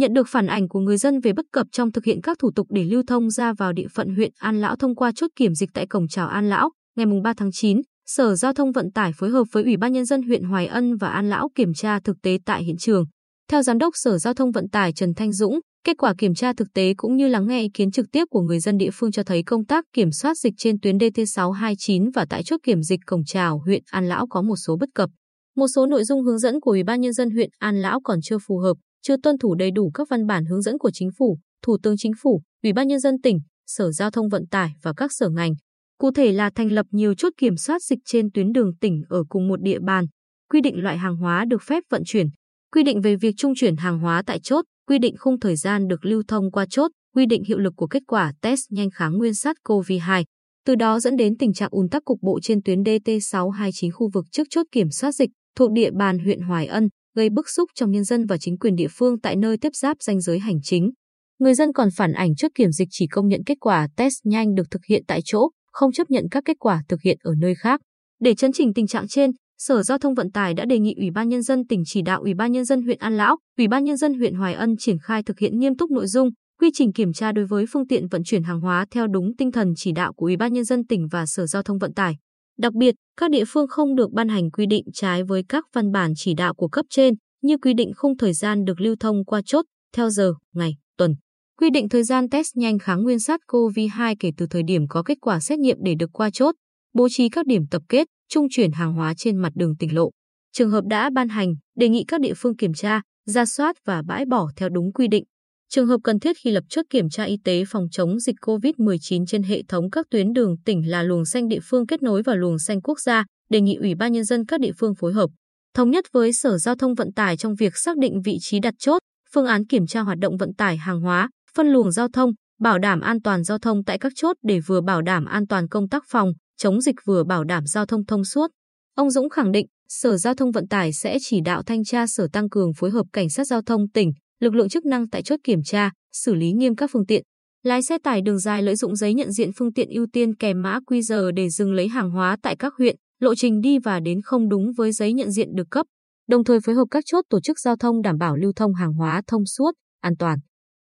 nhận được phản ảnh của người dân về bất cập trong thực hiện các thủ tục để lưu thông ra vào địa phận huyện An Lão thông qua chốt kiểm dịch tại cổng chào An Lão, ngày 3 tháng 9, Sở Giao thông Vận tải phối hợp với Ủy ban Nhân dân huyện Hoài Ân và An Lão kiểm tra thực tế tại hiện trường. Theo Giám đốc Sở Giao thông Vận tải Trần Thanh Dũng, kết quả kiểm tra thực tế cũng như lắng nghe ý kiến trực tiếp của người dân địa phương cho thấy công tác kiểm soát dịch trên tuyến DT629 và tại chốt kiểm dịch cổng trào huyện An Lão có một số bất cập. Một số nội dung hướng dẫn của Ủy ban Nhân dân huyện An Lão còn chưa phù hợp, chưa tuân thủ đầy đủ các văn bản hướng dẫn của Chính phủ, Thủ tướng Chính phủ, Ủy ban Nhân dân tỉnh, Sở Giao thông Vận tải và các sở ngành. Cụ thể là thành lập nhiều chốt kiểm soát dịch trên tuyến đường tỉnh ở cùng một địa bàn, quy định loại hàng hóa được phép vận chuyển, quy định về việc trung chuyển hàng hóa tại chốt, quy định khung thời gian được lưu thông qua chốt, quy định hiệu lực của kết quả test nhanh kháng nguyên SARS-CoV-2. Từ đó dẫn đến tình trạng ùn tắc cục bộ trên tuyến DT629 khu vực trước chốt kiểm soát dịch thuộc địa bàn huyện Hoài Ân, gây bức xúc trong nhân dân và chính quyền địa phương tại nơi tiếp giáp danh giới hành chính. Người dân còn phản ảnh trước kiểm dịch chỉ công nhận kết quả test nhanh được thực hiện tại chỗ, không chấp nhận các kết quả thực hiện ở nơi khác. Để chấn chỉnh tình trạng trên, Sở Giao thông Vận tải đã đề nghị Ủy ban nhân dân tỉnh chỉ đạo Ủy ban nhân dân huyện An Lão, Ủy ban nhân dân huyện Hoài Ân triển khai thực hiện nghiêm túc nội dung, quy trình kiểm tra đối với phương tiện vận chuyển hàng hóa theo đúng tinh thần chỉ đạo của Ủy ban nhân dân tỉnh và Sở Giao thông Vận tải. Đặc biệt, các địa phương không được ban hành quy định trái với các văn bản chỉ đạo của cấp trên như quy định khung thời gian được lưu thông qua chốt theo giờ, ngày, tuần. Quy định thời gian test nhanh kháng nguyên sát COVID-2 kể từ thời điểm có kết quả xét nghiệm để được qua chốt, bố trí các điểm tập kết, trung chuyển hàng hóa trên mặt đường tỉnh lộ. Trường hợp đã ban hành, đề nghị các địa phương kiểm tra, ra soát và bãi bỏ theo đúng quy định. Trường hợp cần thiết khi lập chốt kiểm tra y tế phòng chống dịch COVID-19 trên hệ thống các tuyến đường tỉnh là luồng xanh địa phương kết nối vào luồng xanh quốc gia, đề nghị Ủy ban nhân dân các địa phương phối hợp thống nhất với Sở Giao thông Vận tải trong việc xác định vị trí đặt chốt, phương án kiểm tra hoạt động vận tải hàng hóa, phân luồng giao thông, bảo đảm an toàn giao thông tại các chốt để vừa bảo đảm an toàn công tác phòng, chống dịch vừa bảo đảm giao thông thông suốt. Ông Dũng khẳng định, Sở Giao thông Vận tải sẽ chỉ đạo thanh tra sở tăng cường phối hợp cảnh sát giao thông tỉnh, lực lượng chức năng tại chốt kiểm tra, xử lý nghiêm các phương tiện. Lái xe tải đường dài lợi dụng giấy nhận diện phương tiện ưu tiên kèm mã QR để dừng lấy hàng hóa tại các huyện, lộ trình đi và đến không đúng với giấy nhận diện được cấp, đồng thời phối hợp các chốt tổ chức giao thông đảm bảo lưu thông hàng hóa thông suốt, an toàn.